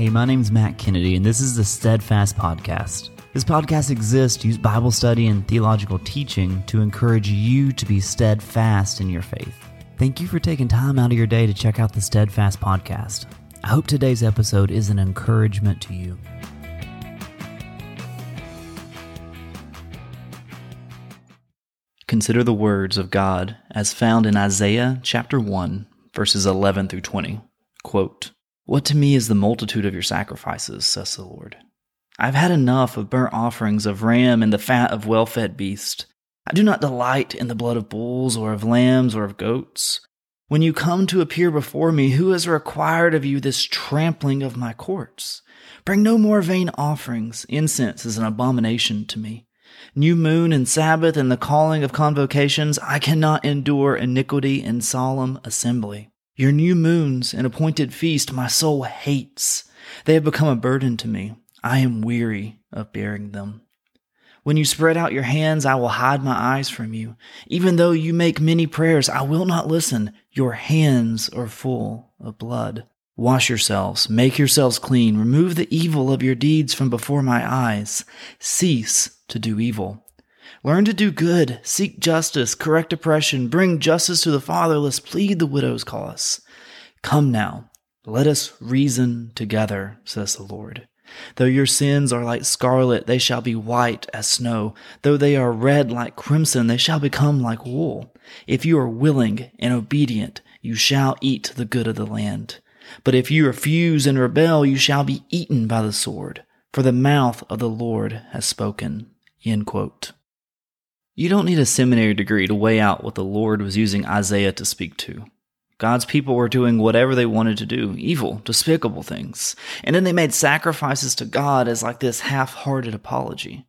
Hey, my name's Matt Kennedy, and this is the Steadfast Podcast. This podcast exists to use Bible study and theological teaching to encourage you to be steadfast in your faith. Thank you for taking time out of your day to check out the Steadfast Podcast. I hope today's episode is an encouragement to you. Consider the words of God as found in Isaiah chapter 1, verses 11 through 20. Quote, What to me is the multitude of your sacrifices, says the Lord. I've had enough of burnt offerings of ram and the fat of well fed beast. I do not delight in the blood of bulls or of lambs or of goats. When you come to appear before me, who has required of you this trampling of my courts? Bring no more vain offerings. Incense is an abomination to me new moon and Sabbath and the calling of convocations, I cannot endure iniquity in solemn assembly. Your new moons and appointed feast my soul hates. They have become a burden to me. I am weary of bearing them. When you spread out your hands, I will hide my eyes from you. Even though you make many prayers, I will not listen. Your hands are full of blood. Wash yourselves, make yourselves clean, remove the evil of your deeds from before my eyes. Cease to do evil. Learn to do good, seek justice, correct oppression, bring justice to the fatherless, plead the widow's cause. Come now, let us reason together, says the Lord. Though your sins are like scarlet, they shall be white as snow. Though they are red like crimson, they shall become like wool. If you are willing and obedient, you shall eat the good of the land. But if you refuse and rebel, you shall be eaten by the sword, for the mouth of the Lord has spoken. You don't need a seminary degree to weigh out what the Lord was using Isaiah to speak to. God's people were doing whatever they wanted to do, evil, despicable things. And then they made sacrifices to God as like this half hearted apology.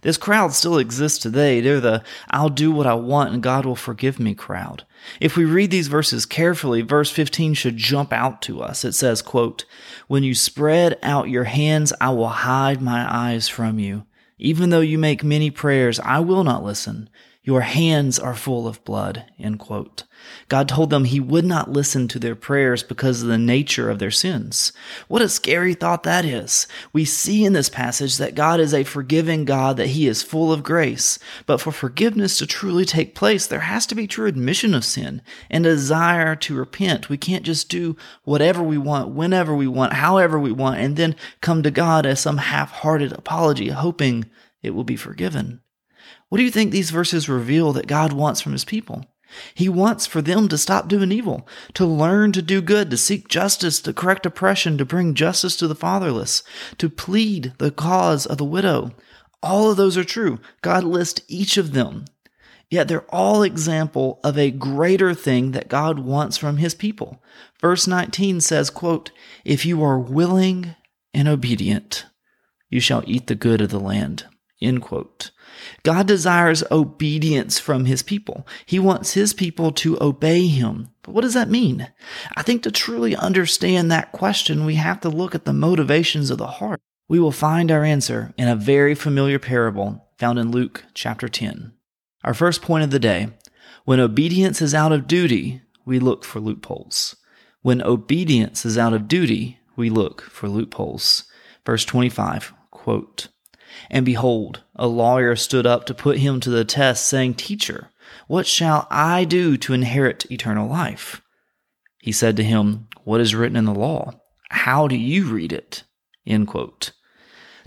This crowd still exists today. They're the I'll do what I want and God will forgive me crowd. If we read these verses carefully, verse 15 should jump out to us. It says, quote, When you spread out your hands, I will hide my eyes from you. Even though you make many prayers, I will not listen. Your hands are full of blood. End quote. God told them he would not listen to their prayers because of the nature of their sins. What a scary thought that is. We see in this passage that God is a forgiving God, that he is full of grace. But for forgiveness to truly take place, there has to be true admission of sin and a desire to repent. We can't just do whatever we want, whenever we want, however we want, and then come to God as some half-hearted apology, hoping it will be forgiven. What do you think these verses reveal that God wants from his people? He wants for them to stop doing evil, to learn to do good, to seek justice, to correct oppression, to bring justice to the fatherless, to plead the cause of the widow. All of those are true. God lists each of them. Yet they're all example of a greater thing that God wants from his people. Verse 19 says, quote, If you are willing and obedient, you shall eat the good of the land. End quote. God desires obedience from his people. He wants his people to obey him. But what does that mean? I think to truly understand that question, we have to look at the motivations of the heart. We will find our answer in a very familiar parable found in Luke chapter 10. Our first point of the day when obedience is out of duty, we look for loopholes. When obedience is out of duty, we look for loopholes. Verse 25, quote, and behold, a lawyer stood up to put him to the test, saying, Teacher, what shall I do to inherit eternal life? He said to him, What is written in the law? How do you read it? End quote.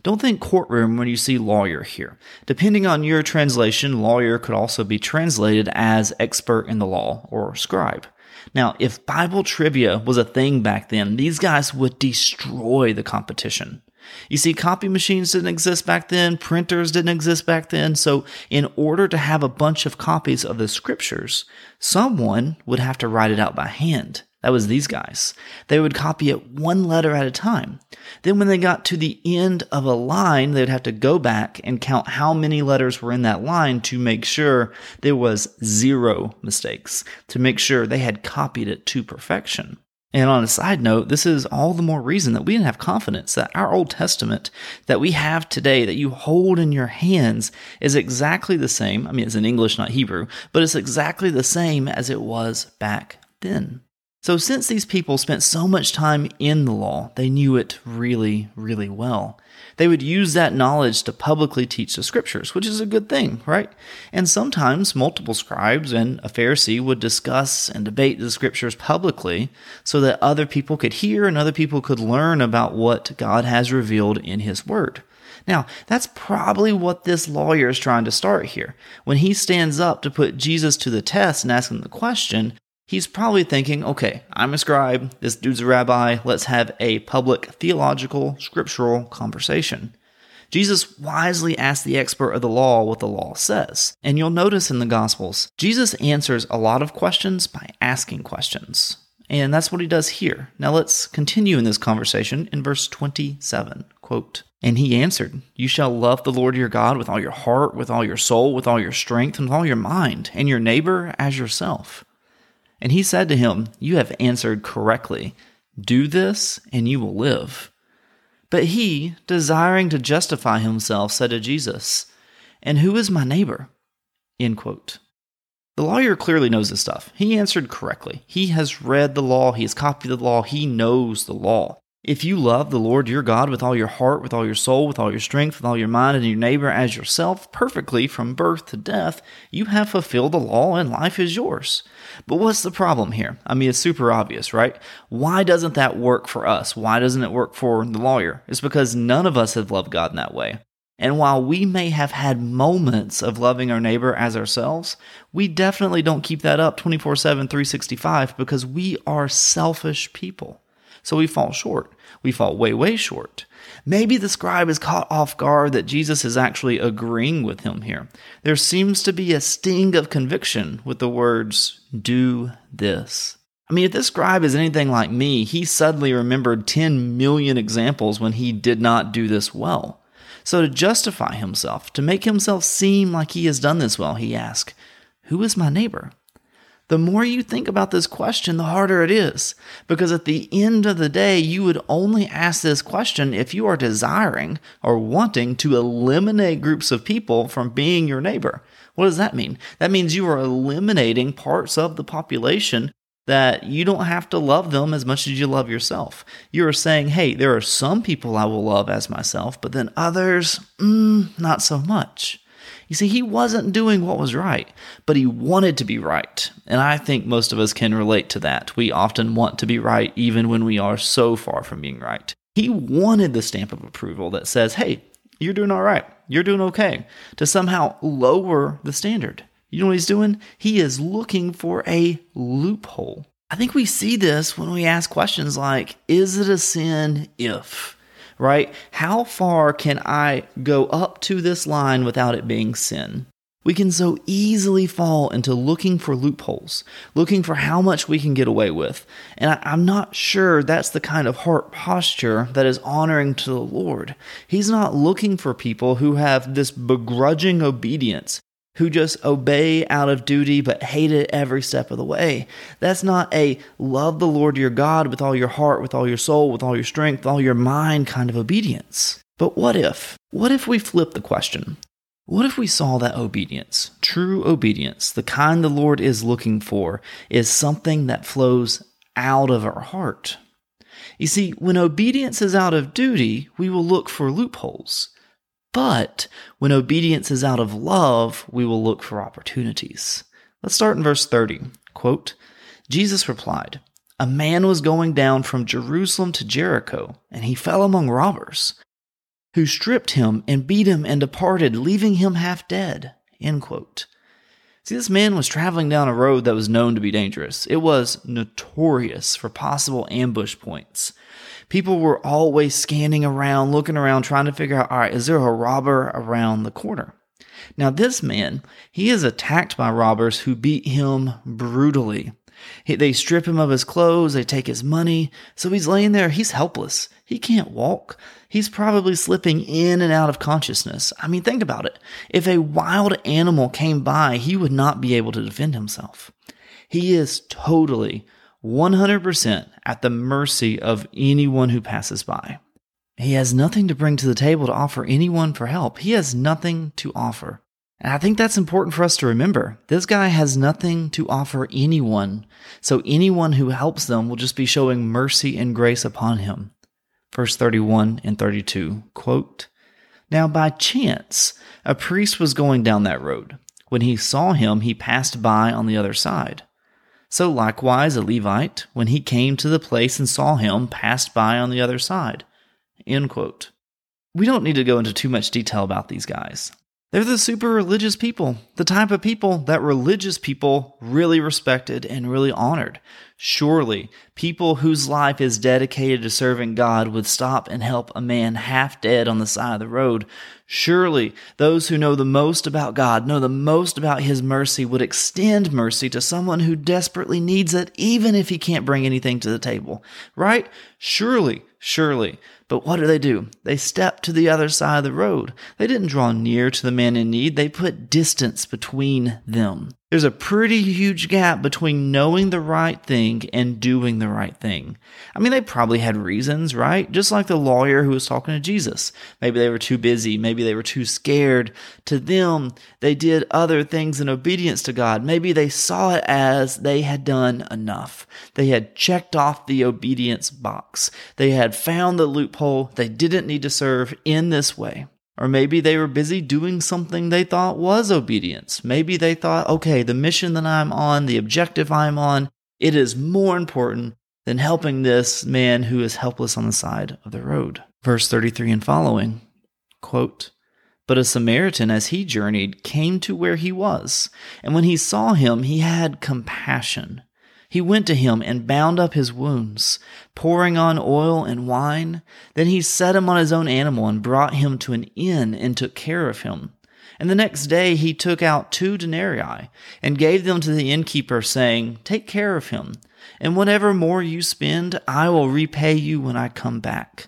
Don't think courtroom when you see lawyer here. Depending on your translation, lawyer could also be translated as expert in the law or scribe. Now, if Bible trivia was a thing back then, these guys would destroy the competition. You see, copy machines didn't exist back then, printers didn't exist back then. So, in order to have a bunch of copies of the scriptures, someone would have to write it out by hand. That was these guys. They would copy it one letter at a time. Then, when they got to the end of a line, they'd have to go back and count how many letters were in that line to make sure there was zero mistakes, to make sure they had copied it to perfection. And on a side note, this is all the more reason that we can have confidence that our Old Testament that we have today, that you hold in your hands, is exactly the same. I mean, it's in English, not Hebrew, but it's exactly the same as it was back then. So, since these people spent so much time in the law, they knew it really, really well. They would use that knowledge to publicly teach the scriptures, which is a good thing, right? And sometimes multiple scribes and a Pharisee would discuss and debate the scriptures publicly so that other people could hear and other people could learn about what God has revealed in His Word. Now, that's probably what this lawyer is trying to start here. When he stands up to put Jesus to the test and ask him the question, he's probably thinking, okay, I'm a scribe, this dude's a rabbi, let's have a public theological, scriptural conversation. Jesus wisely asks the expert of the law what the law says. And you'll notice in the Gospels, Jesus answers a lot of questions by asking questions. And that's what he does here. Now let's continue in this conversation in verse 27. Quote, and he answered, You shall love the Lord your God with all your heart, with all your soul, with all your strength, and with all your mind, and your neighbor as yourself. And he said to him, You have answered correctly. Do this, and you will live. But he, desiring to justify himself, said to Jesus, And who is my neighbor? The lawyer clearly knows this stuff. He answered correctly. He has read the law, he has copied the law, he knows the law. If you love the Lord your God with all your heart, with all your soul, with all your strength, with all your mind, and your neighbor as yourself, perfectly from birth to death, you have fulfilled the law and life is yours. But what's the problem here? I mean, it's super obvious, right? Why doesn't that work for us? Why doesn't it work for the lawyer? It's because none of us have loved God in that way. And while we may have had moments of loving our neighbor as ourselves, we definitely don't keep that up 24 7, 365 because we are selfish people. So we fall short. We fall way, way short. Maybe the scribe is caught off guard that Jesus is actually agreeing with him here. There seems to be a sting of conviction with the words, do this. I mean, if this scribe is anything like me, he suddenly remembered 10 million examples when he did not do this well. So, to justify himself, to make himself seem like he has done this well, he asks, Who is my neighbor? The more you think about this question, the harder it is. Because at the end of the day, you would only ask this question if you are desiring or wanting to eliminate groups of people from being your neighbor. What does that mean? That means you are eliminating parts of the population that you don't have to love them as much as you love yourself. You are saying, hey, there are some people I will love as myself, but then others, mm, not so much. You see, he wasn't doing what was right, but he wanted to be right. And I think most of us can relate to that. We often want to be right even when we are so far from being right. He wanted the stamp of approval that says, hey, you're doing all right, you're doing okay, to somehow lower the standard. You know what he's doing? He is looking for a loophole. I think we see this when we ask questions like, is it a sin if? Right? How far can I go up to this line without it being sin? We can so easily fall into looking for loopholes, looking for how much we can get away with. And I, am not sure that's the kind of heart posture that is honoring to the Lord. He's not looking for people who have this begrudging obedience, who just obey out of duty but hate it every step of the way. That's not a love the Lord your God with all your heart, with all your soul, with all your strength, all your mind kind of obedience. But what if? What if we flip the question? What if we saw that obedience, true obedience, the kind the Lord is looking for, is something that flows out of our heart? You see, when obedience is out of duty, we will look for loopholes. But when obedience is out of love, we will look for opportunities. Let's start in verse 30. Quote, Jesus replied, A man was going down from Jerusalem to Jericho, and he fell among robbers, who stripped him and beat him and departed, leaving him half dead. End quote. See, this man was traveling down a road that was known to be dangerous. It was notorious for possible ambush points people were always scanning around, looking around, trying to figure out, all right, is there a robber around the corner? Now, this man, he is attacked by robbers who beat him brutally. He, they strip him of his clothes, they take his money, so he's laying there, he's helpless. He can't walk. He's probably slipping in and out of consciousness. I mean, think about it. If a wild animal came by, he would not be able to defend himself. He is totally 100% at the mercy of anyone who passes by. He has nothing to bring to the table to offer anyone for help. He has nothing to offer. And I think that's important for us to remember. This guy has nothing to offer anyone, so anyone who helps them will just be showing mercy and grace upon him. Verse 31 and 32 quote, Now by chance, a priest was going down that road. When he saw him, he passed by on the other side. So likewise, a Levite, when he came to the place and saw him, passed by on the other side. We don't need to go into too much detail about these guys. They're the super religious people, the type of people that religious people really respected and really honored. Surely, people whose life is dedicated to serving God would stop and help a man half dead on the side of the road. Surely, those who know the most about God, know the most about His mercy, would extend mercy to someone who desperately needs it, even if he can't bring anything to the table. Right? Surely, surely. But what do they do? They step to the other side of the road. They didn't draw near to the man in need, they put distance between them. There's a pretty huge gap between knowing the right thing and doing the right thing. I mean, they probably had reasons, right? Just like the lawyer who was talking to Jesus. Maybe they were too busy. Maybe they were too scared. To them, they did other things in obedience to God. Maybe they saw it as they had done enough. They had checked off the obedience box. They had found the loophole. They didn't need to serve in this way. Or maybe they were busy doing something they thought was obedience. Maybe they thought, okay, the mission that I'm on, the objective I'm on, it is more important than helping this man who is helpless on the side of the road. Verse 33 and following quote, But a Samaritan, as he journeyed, came to where he was, and when he saw him, he had compassion he went to him and bound up his wounds, pouring on oil and wine. Then he set him on his own animal and brought him to an inn and took care of him. And the next day he took out two denarii and gave them to the innkeeper, saying, Take care of him, and whatever more you spend, I will repay you when I come back.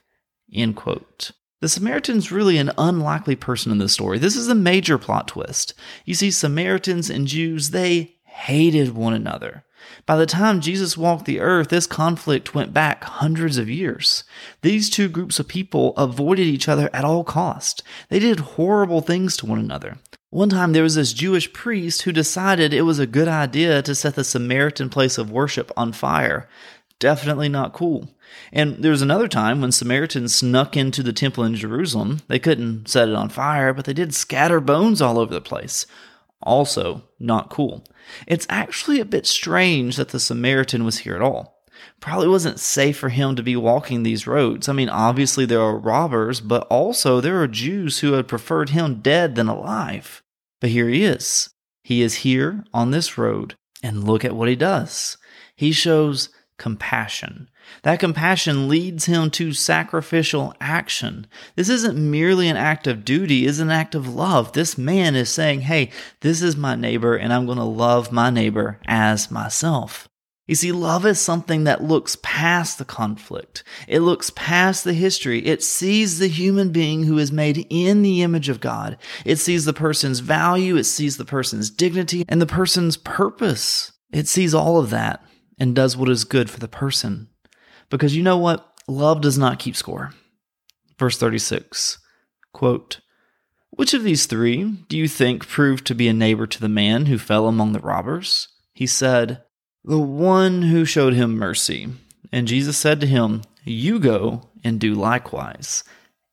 End quote. The Samaritan's really an unlikely person in this story. This is a major plot twist. You see, Samaritans and Jews, they hated one another. By the time Jesus walked the earth, this conflict went back hundreds of years. These two groups of people avoided each other at all cost. They did horrible things to one another. One time there was this Jewish priest who decided it was a good idea to set the Samaritan place of worship on fire. Definitely not cool. And there was another time when Samaritans snuck into the temple in Jerusalem. They couldn't set it on fire, but they did scatter bones all over the place. Also, not cool. It's actually a bit strange that the Samaritan was here at all. Probably wasn't safe for him to be walking these roads. I mean, obviously there are robbers, but also there are Jews who had preferred him dead than alive. But here he is. He is here on this road, and look at what he does. He shows compassion. That compassion leads him to sacrificial action. This isn't merely an act of duty, it's an act of love. This man is saying, Hey, this is my neighbor, and I'm going to love my neighbor as myself. You see, love is something that looks past the conflict. It looks past the history. It sees the human being who is made in the image of God. It sees the person's value. It sees the person's dignity and the person's purpose. It sees all of that and does what is good for the person. Because you know what? Love does not keep score. Verse 36 quote, Which of these three do you think proved to be a neighbor to the man who fell among the robbers? He said, The one who showed him mercy. And Jesus said to him, You go and do likewise.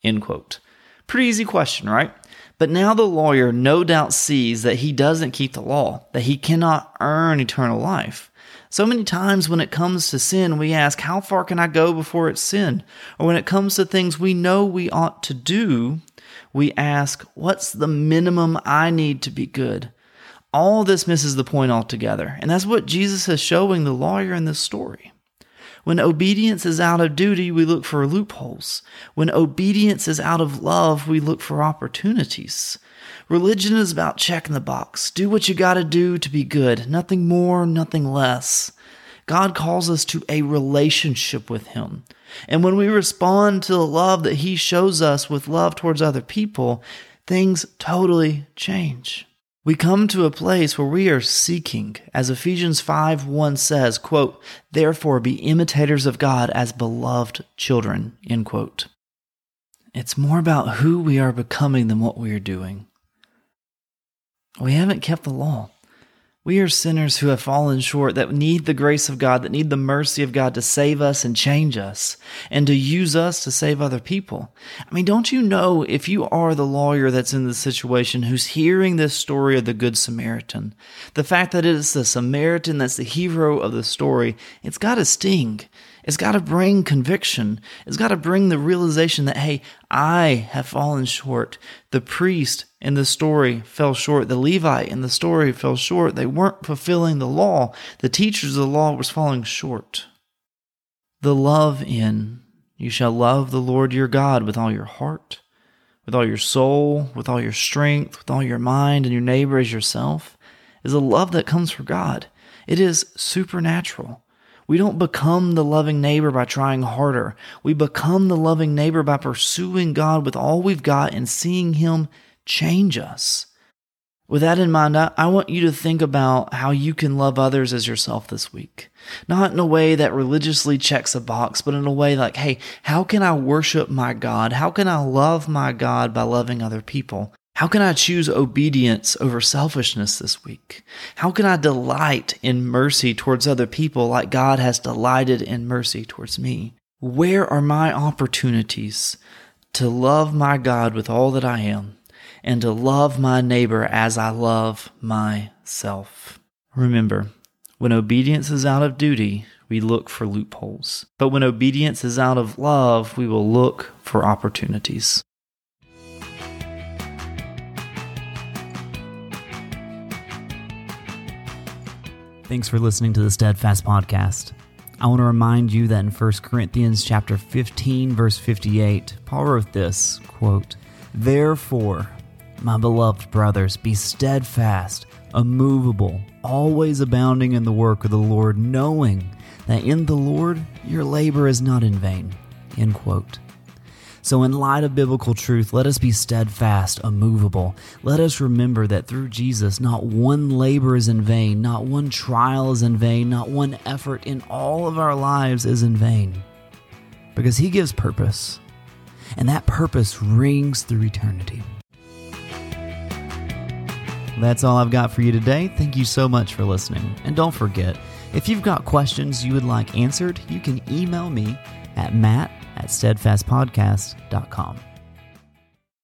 End quote. Pretty easy question, right? But now the lawyer no doubt sees that he doesn't keep the law, that he cannot earn eternal life. So many times when it comes to sin, we ask, How far can I go before it's sin? Or when it comes to things we know we ought to do, we ask, What's the minimum I need to be good? All this misses the point altogether. And that's what Jesus is showing the lawyer in this story. When obedience is out of duty, we look for loopholes. When obedience is out of love, we look for opportunities. Religion is about checking the box. Do what you got to do to be good. Nothing more, nothing less. God calls us to a relationship with Him. And when we respond to the love that He shows us with love towards other people, things totally change. We come to a place where we are seeking, as Ephesians 5 1 says, quote, Therefore be imitators of God as beloved children, end quote. It's more about who we are becoming than what we are doing. We haven't kept the law. We are sinners who have fallen short, that need the grace of God, that need the mercy of God to save us and change us, and to use us to save other people. I mean, don't you know if you are the lawyer that's in this situation who's hearing this story of the Good Samaritan, the fact that it is the Samaritan that's the hero of the story, it's got to sting. It's got to bring conviction. It's got to bring the realization that, hey, I have fallen short. The priest in the story fell short. The Levite in the story fell short. They weren't fulfilling the law. The teachers of the law was falling short. The love in you shall love the Lord your God with all your heart, with all your soul, with all your strength, with all your mind, and your neighbor as yourself is a love that comes from God. It is supernatural. We don't become the loving neighbor by trying harder. We become the loving neighbor by pursuing God with all we've got and seeing Him change us. With that in mind, I, want you to think about how you can love others as yourself this week. Not in a way that religiously checks a box, but in a way like, hey, how can I worship my God? How can I love my God by loving other people? How can I choose obedience over selfishness this week? How can I delight in mercy towards other people like God has delighted in mercy towards me? Where are my opportunities to love my God with all that I am and to love my neighbor as I love myself? Remember, when obedience is out of duty, we look for loopholes. But when obedience is out of love, we will look for opportunities. Thanks for listening to the Steadfast podcast. I want to remind you that in 1 Corinthians chapter 15 verse 58, Paul wrote this, quote, "Therefore, my beloved brothers, be steadfast, immovable, always abounding in the work of the Lord, knowing that in the Lord your labor is not in vain." End quote. So, in light of biblical truth, let us be steadfast, immovable. Let us remember that through Jesus, not one labor is in vain, not one trial is in vain, not one effort in all of our lives is in vain. Because He gives purpose, and that purpose rings through eternity. That's all I've got for you today. Thank you so much for listening. And don't forget, if you've got questions you would like answered, you can email me at matt at steadfastpodcast.com.